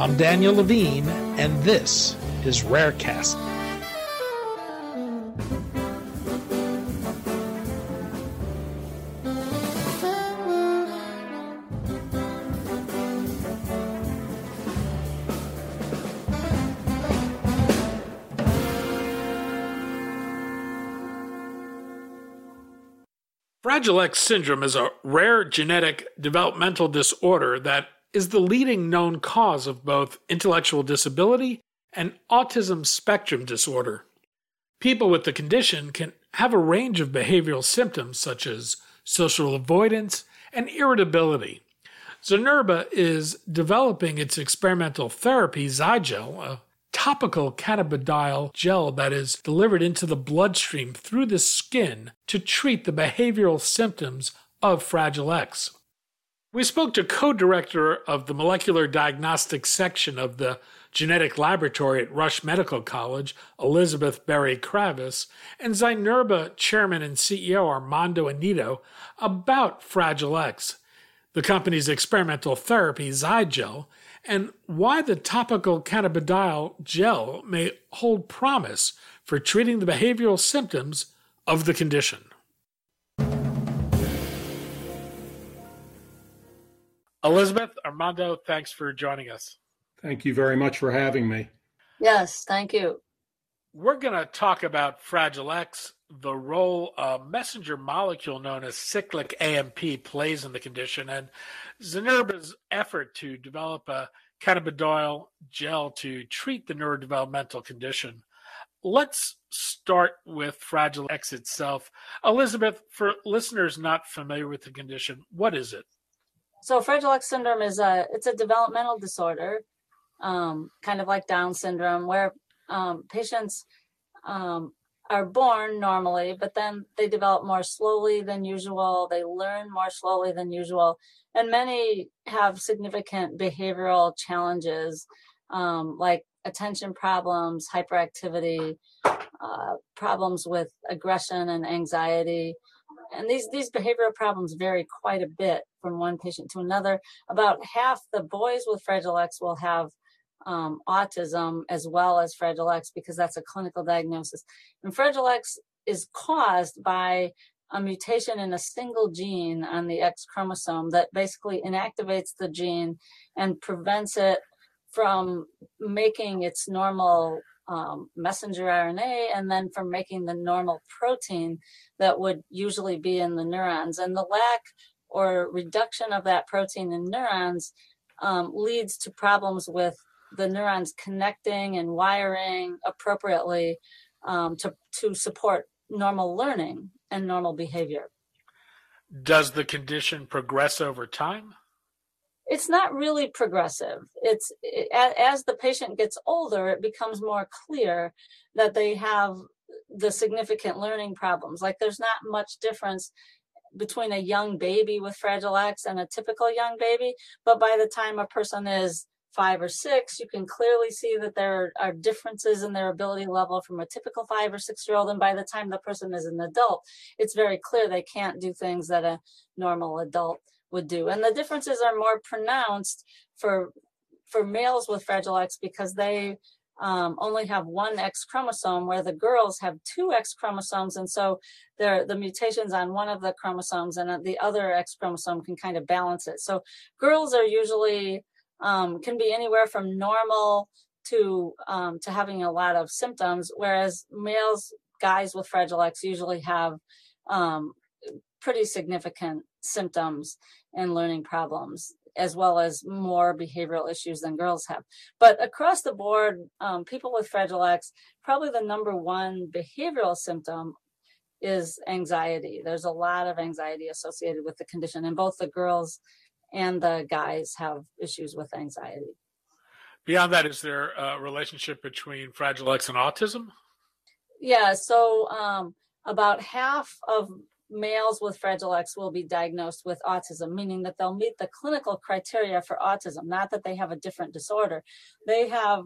I'm Daniel Levine, and this is Rarecast. Fragile X syndrome is a rare genetic developmental disorder that is the leading known cause of both intellectual disability and autism spectrum disorder. People with the condition can have a range of behavioral symptoms such as social avoidance and irritability. Zynerba is developing its experimental therapy, Zygel, a topical cannabidiol gel that is delivered into the bloodstream through the skin to treat the behavioral symptoms of Fragile X. We spoke to co director of the molecular diagnostics section of the genetic laboratory at Rush Medical College, Elizabeth Berry Kravis, and Zynerba chairman and CEO Armando Anido about Fragile X, the company's experimental therapy, Zygel, and why the topical cannabidiol gel may hold promise for treating the behavioral symptoms of the condition. Elizabeth, Armando, thanks for joining us. Thank you very much for having me. Yes, thank you. We're going to talk about Fragile X, the role a messenger molecule known as cyclic AMP plays in the condition, and Zynerba's effort to develop a cannabidiol gel to treat the neurodevelopmental condition. Let's start with Fragile X itself. Elizabeth, for listeners not familiar with the condition, what is it? So Fragile X syndrome is a it's a developmental disorder, um, kind of like Down syndrome, where um, patients um, are born normally, but then they develop more slowly than usual. They learn more slowly than usual, and many have significant behavioral challenges, um, like attention problems, hyperactivity, uh, problems with aggression and anxiety and these these behavioral problems vary quite a bit from one patient to another. About half the boys with Fragile X will have um, autism as well as Fragile X because that's a clinical diagnosis. And Fragile X is caused by a mutation in a single gene on the X chromosome that basically inactivates the gene and prevents it from making its normal um, messenger RNA and then from making the normal protein that would usually be in the neurons. And the lack or reduction of that protein in neurons um, leads to problems with the neurons connecting and wiring appropriately um, to, to support normal learning and normal behavior. Does the condition progress over time? It's not really progressive. It's it, as the patient gets older, it becomes more clear that they have the significant learning problems. Like there's not much difference between a young baby with Fragile X and a typical young baby, but by the time a person is five or six, you can clearly see that there are differences in their ability level from a typical five or six year old. And by the time the person is an adult, it's very clear they can't do things that a normal adult would do. And the differences are more pronounced for for males with Fragile X because they um, only have one X chromosome, where the girls have two X chromosomes, and so the mutations on one of the chromosomes and the other X chromosome can kind of balance it. So girls are usually um, can be anywhere from normal to um, to having a lot of symptoms, whereas males, guys with Fragile X, usually have um, pretty significant symptoms and learning problems as well as more behavioral issues than girls have. But across the board, um, people with Fragile X, probably the number one behavioral symptom is anxiety. There's a lot of anxiety associated with the condition, and both the girls and the guys have issues with anxiety. Beyond that, is there a relationship between Fragile X and autism? Yeah, so um, about half of males with Fragile X will be diagnosed with autism, meaning that they'll meet the clinical criteria for autism, not that they have a different disorder. They have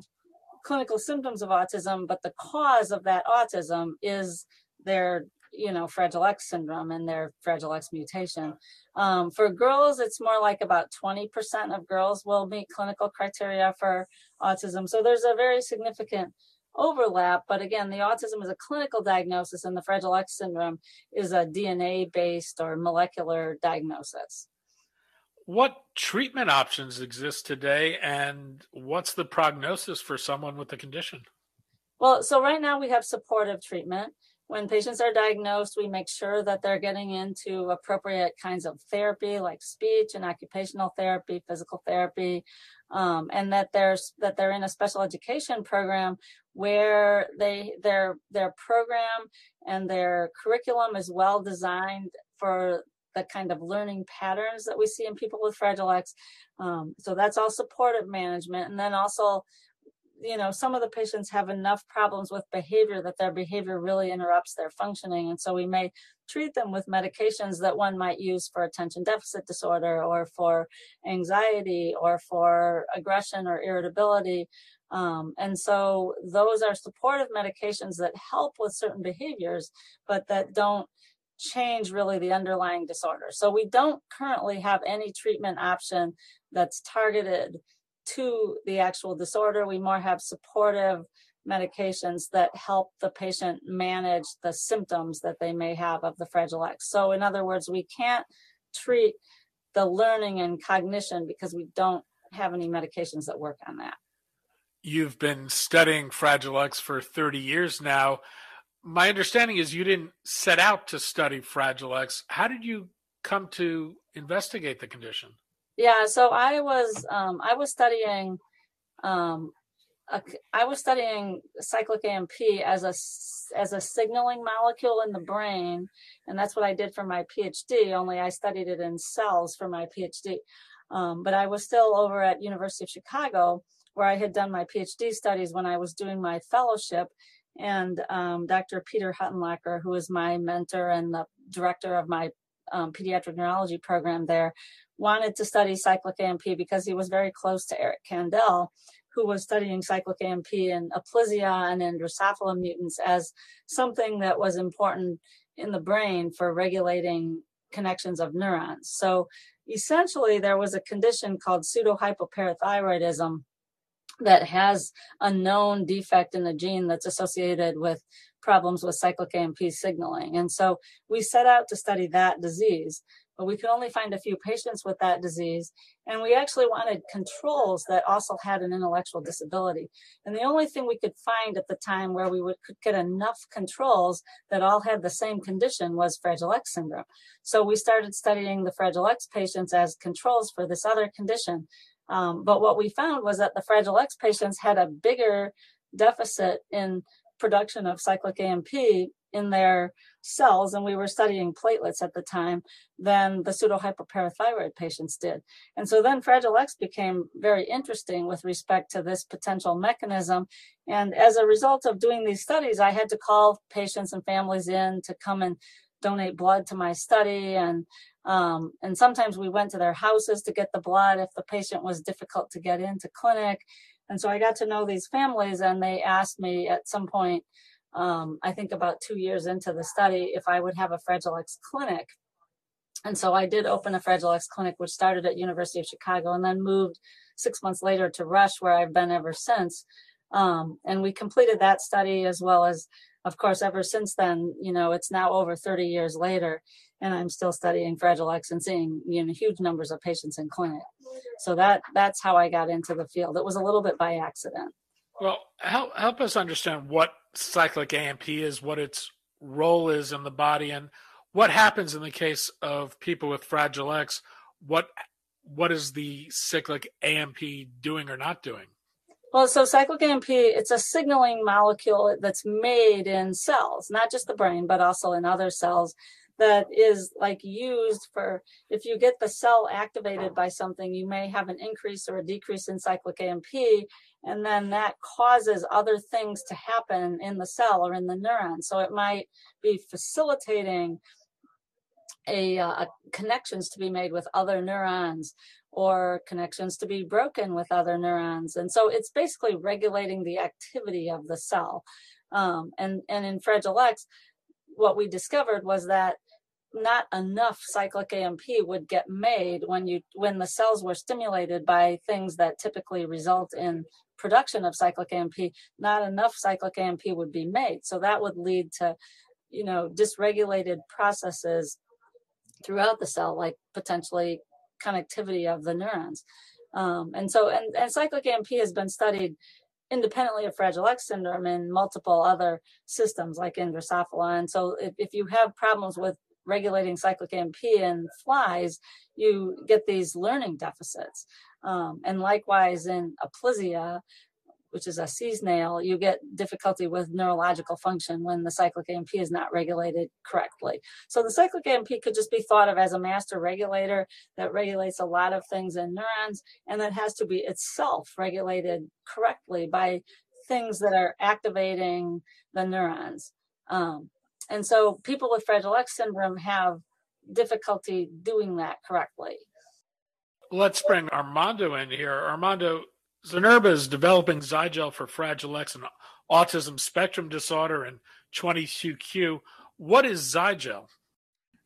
clinical symptoms of autism, but the cause of that autism is their you know fragile x syndrome and their fragile x mutation um, for girls it's more like about 20% of girls will meet clinical criteria for autism so there's a very significant overlap but again the autism is a clinical diagnosis and the fragile x syndrome is a dna based or molecular diagnosis. What treatment options exist today and what's the prognosis for someone with the condition? Well so right now we have supportive treatment when patients are diagnosed, we make sure that they're getting into appropriate kinds of therapy like speech and occupational therapy, physical therapy, um, and that there's that they're in a special education program where they their their program and their curriculum is well designed for the kind of learning patterns that we see in people with Fragile X. Um, so that's all supportive management, and then also you know some of the patients have enough problems with behavior that their behavior really interrupts their functioning. And so we may treat them with medications that one might use for attention deficit disorder or for anxiety or for aggression or irritability. Um, and so those are supportive medications that help with certain behaviors but that don't change really the underlying disorder. So we don't currently have any treatment option that's targeted to the actual disorder. We more have supportive medications that help the patient manage the symptoms that they may have of the Fragile X. So, in other words, we can't treat the learning and cognition because we don't have any medications that work on that. You've been studying Fragile X for 30 years now. My understanding is you didn't set out to study Fragile X. How did you come to investigate the condition? Yeah, so I was um, I was studying um, a, I was studying cyclic AMP as a as a signaling molecule in the brain, and that's what I did for my PhD. Only I studied it in cells for my PhD. Um, but I was still over at University of Chicago, where I had done my PhD studies when I was doing my fellowship. And um, Dr. Peter Huttenlocher, who is my mentor and the director of my um, pediatric neurology program there, wanted to study cyclic AMP because he was very close to Eric Kandel, who was studying cyclic AMP in Aplysia and in Drosophila mutants as something that was important in the brain for regulating connections of neurons. So essentially, there was a condition called pseudohypoparathyroidism that has a known defect in the gene that's associated with problems with cyclic AMP signaling. And so we set out to study that disease we could only find a few patients with that disease. And we actually wanted controls that also had an intellectual disability. And the only thing we could find at the time where we would, could get enough controls that all had the same condition was Fragile X syndrome. So we started studying the Fragile X patients as controls for this other condition. Um, but what we found was that the Fragile X patients had a bigger deficit in production of cyclic AMP in their cells, and we were studying platelets at the time, than the pseudohypoparathyroid patients did. And so then Fragile X became very interesting with respect to this potential mechanism. And as a result of doing these studies, I had to call patients and families in to come and donate blood to my study and um, and sometimes we went to their houses to get the blood if the patient was difficult to get into clinic and so i got to know these families and they asked me at some point um, I think about two years into the study, if I would have a Fragile X clinic. And so I did open a Fragile X clinic, which started at University of Chicago and then moved six months later to Rush, where I've been ever since. Um, and we completed that study as well as, of course, ever since then, you know, it's now over 30 years later, and I'm still studying Fragile X and seeing, you know, huge numbers of patients in clinic. So that that's how I got into the field. It was a little bit by accident. Well, help help us understand what cyclic AMP is, what its role is in the body, and what happens in the case of people with Fragile X. What what is the cyclic AMP doing or not doing? Well, so cyclic AMP, it's a signaling molecule that's made in cells, not just the brain, but also in other cells that is like used for if you get the cell activated by something you may have an increase or a decrease in cyclic amp and then that causes other things to happen in the cell or in the neuron. So it might be facilitating a, uh, connections to be made with other neurons or connections to be broken with other neurons. And so it's basically regulating the activity of the cell. Um, and and in fragile x what we discovered was that not enough cyclic AMP would get made when you when the cells were stimulated by things that typically result in production of cyclic AMP. Not enough cyclic AMP would be made, so that would lead to, you know, dysregulated processes throughout the cell, like potentially connectivity of the neurons. Um, and so, and, and cyclic AMP has been studied independently of Fragile X syndrome in multiple other systems like in Drosophila. And so if, if you have problems with regulating cyclic AMP in flies, you get these learning deficits. Um, and likewise in Aplysia, which is a sea snail, you get difficulty with neurological function when the cyclic AMP is not regulated correctly. So the cyclic AMP could just be thought of as a master regulator that regulates a lot of things in neurons, and that has to be itself regulated correctly by things that are activating the neurons. Um, and so people with Fragile X syndrome have difficulty doing that correctly. Let's bring Armando in here. Armando, Zynerba is developing Zygel for Fragile X and autism spectrum disorder and 22q. What is Zygel?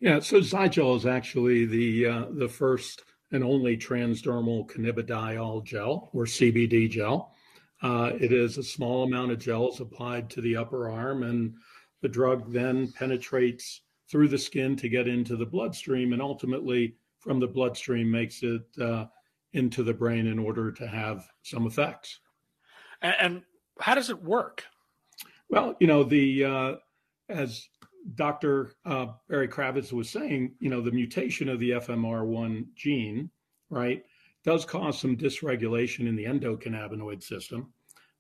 Yeah, so Zygel is actually the uh, the first and only transdermal cannabidiol gel or CBD gel. Uh, it is a small amount of gels applied to the upper arm, and the drug then penetrates through the skin to get into the bloodstream, and ultimately from the bloodstream makes it uh, into the brain in order to have some effects. And how does it work? Well, you know, the uh, as Dr. Uh, Berry Kravis was saying, you know, the mutation of the FMR1 gene, right, does cause some dysregulation in the endocannabinoid system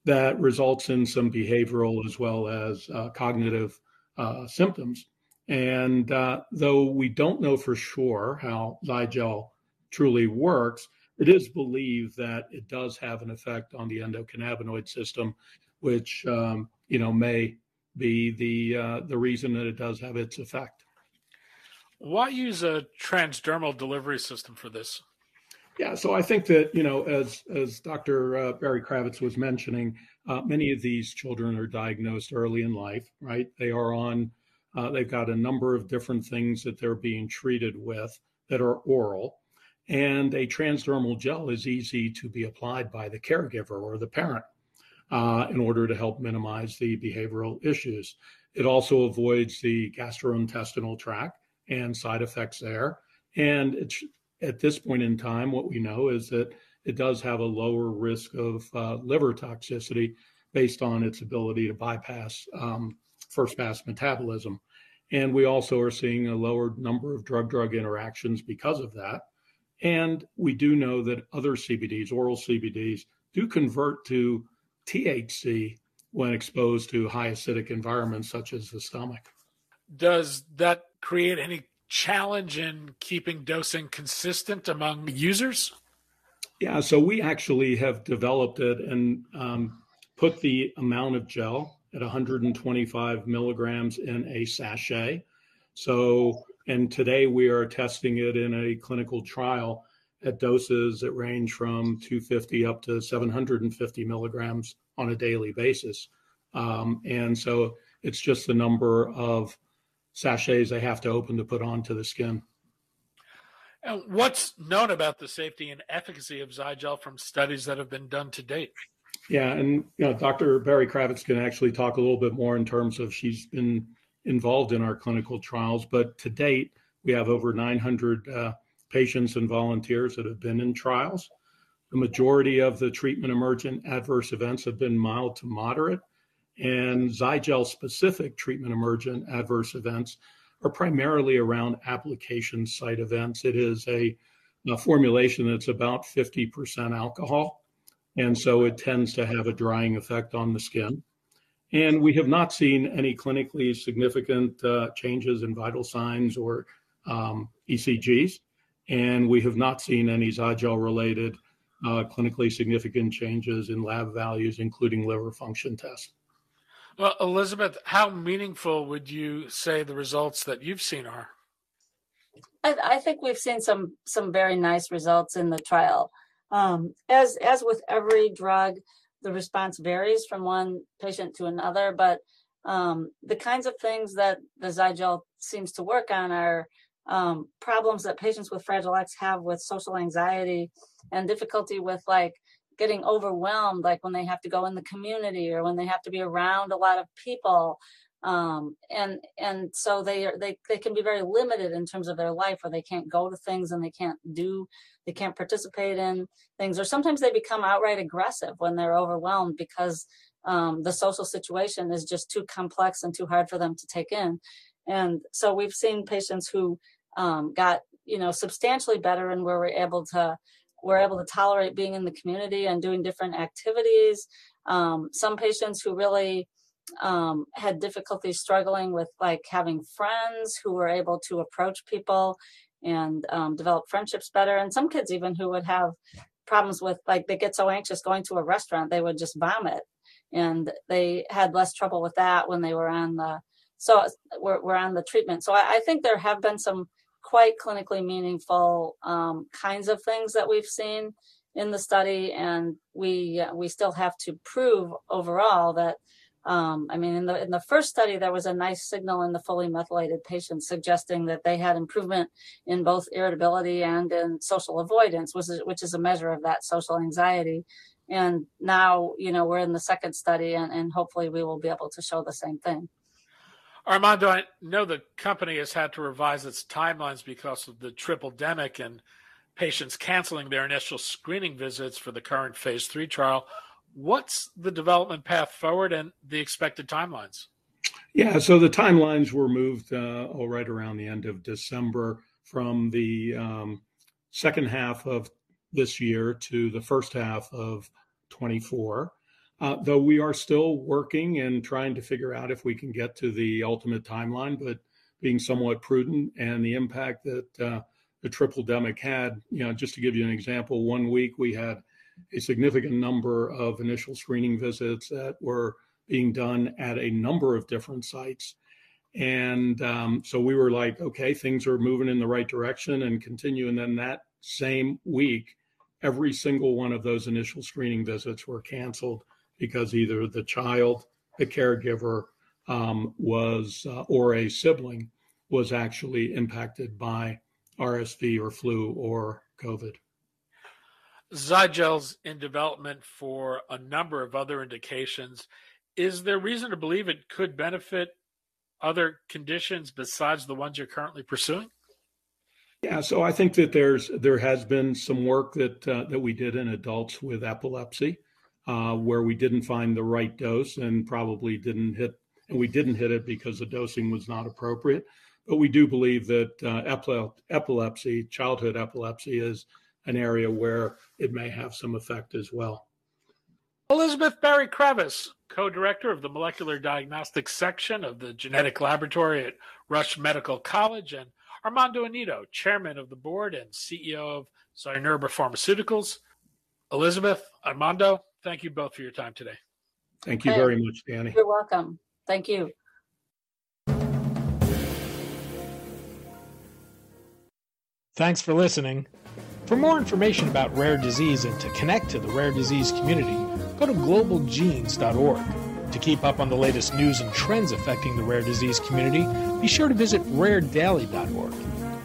that results in some behavioral as well as uh, cognitive uh, symptoms. And uh, though we don't know for sure how Zygel truly works, it is believed that it does have an effect on the endocannabinoid system, which um, you know may be the uh, the reason that it does have its effect. Why use a transdermal delivery system for this? Yeah, so I think that you know, as as Dr. Uh, Berry Kravis was mentioning, uh, many of these children are diagnosed early in life. Right, they are on, uh, they've got a number of different things that they're being treated with that are oral, and a transdermal gel is easy to be applied by the caregiver or the parent uh, in order to help minimize the behavioral issues. It also avoids the gastrointestinal tract and side effects there, and it's at this point in time, what we know is that it does have a lower risk of uh, liver toxicity based on its ability to bypass um, first pass metabolism. And we also are seeing a lower number of drug drug interactions because of that. And we do know that other CBDs, oral CBDs, do convert to THC when exposed to high acidic environments such as the stomach. Does that create any challenge in keeping dosing consistent among users? Yeah, so we actually have developed it and um, put the amount of gel at 125 milligrams in a sachet. So, and today we are testing it in a clinical trial at doses that range from 250 up to 750 milligrams on a daily basis. Um, and so it's just the number of sachets they have to open to put onto the skin. And what's known about the safety and efficacy of Zygel from studies that have been done to date? Yeah, and you know, Dr. Berry Kravis can actually talk a little bit more in terms of she's been involved in our clinical trials, but to date we have over 900 uh, patients and volunteers that have been in trials. The majority of the treatment emergent adverse events have been mild to moderate, and Zygel specific treatment emergent adverse events are primarily around application site events. It is a, a formulation that's about 50% alcohol. And so it tends to have a drying effect on the skin. And we have not seen any clinically significant uh, changes in vital signs or um, ECGs. And we have not seen any Zygel related uh, clinically significant changes in lab values, including liver function tests. Well, Elizabeth, how meaningful would you say the results that you've seen are? I, I think we've seen some some very nice results in the trial. Um, as as with every drug, the response varies from one patient to another, but um, the kinds of things that the Zygel seems to work on are um, problems that patients with Fragile X have with social anxiety and difficulty with like getting overwhelmed, like when they have to go in the community or when they have to be around a lot of people. Um, and and so they are they they can be very limited in terms of their life, where they can't go to things and they can't do they can't participate in things, or sometimes they become outright aggressive when they're overwhelmed because um, the social situation is just too complex and too hard for them to take in. And so we've seen patients who um, got you know substantially better and where we're able to we're able to tolerate being in the community and doing different activities. Um, some patients who really um, had difficulty struggling with like having friends who were able to approach people and um, develop friendships better and some kids even who would have problems with like they get so anxious going to a restaurant they would just vomit. And they had less trouble with that when they were on the so we're, we're on the treatment. So I, I think there have been some quite clinically meaningful um, kinds of things that we've seen in the study, and we we still have to prove overall that. Um, I mean, in the in the first study, there was a nice signal in the fully methylated patients suggesting that they had improvement in both irritability and in social avoidance, which is which is a measure of that social anxiety. And now, you know, we're in the second study, and, and hopefully, we will be able to show the same thing. Armando, I know the company has had to revise its timelines because of the triple demic and patients canceling their initial screening visits for the current phase three trial. What's the development path forward and the expected timelines? Yeah, so the timelines were moved uh, all right around the end of December from the um, second half of this year to the first half of 24 uh, though we are still working and trying to figure out if we can get to the ultimate timeline, but being somewhat prudent and the impact that uh, the triple demic had. You know, just to give you an example, one week we had a significant number of initial screening visits that were being done at a number of different sites. And um, so we were like, okay, things are moving in the right direction and continue. And then that same week, every single one of those initial screening visits were canceled because either the child, the caregiver, um, was uh, or a sibling was actually impacted by RSV or flu or COVID. Zygel's in development for a number of other indications. Is there reason to believe it could benefit other conditions besides the ones you're currently pursuing? Yeah, so I think that there's there has been some work that uh, that we did in adults with epilepsy, uh, where we didn't find the right dose and probably didn't hit, and we didn't hit it because the dosing was not appropriate. But we do believe that uh, epilepsy, childhood epilepsy, is an area where it may have some effect as well. Elizabeth Berry-Kravis, co director of the molecular diagnostics section of the genetic laboratory at Rush Medical College, and Armando Anido, chairman of the board and CEO of Zynerba Pharmaceuticals. Elizabeth, Armando, thank you both for your time today. Thank you very much, Danny. You're welcome. Thank you. Thanks for listening. For more information about rare disease and to connect to the rare disease community, go to globalgenes.org. To keep up on the latest news and trends affecting the rare disease community, be sure to visit raredaily.org.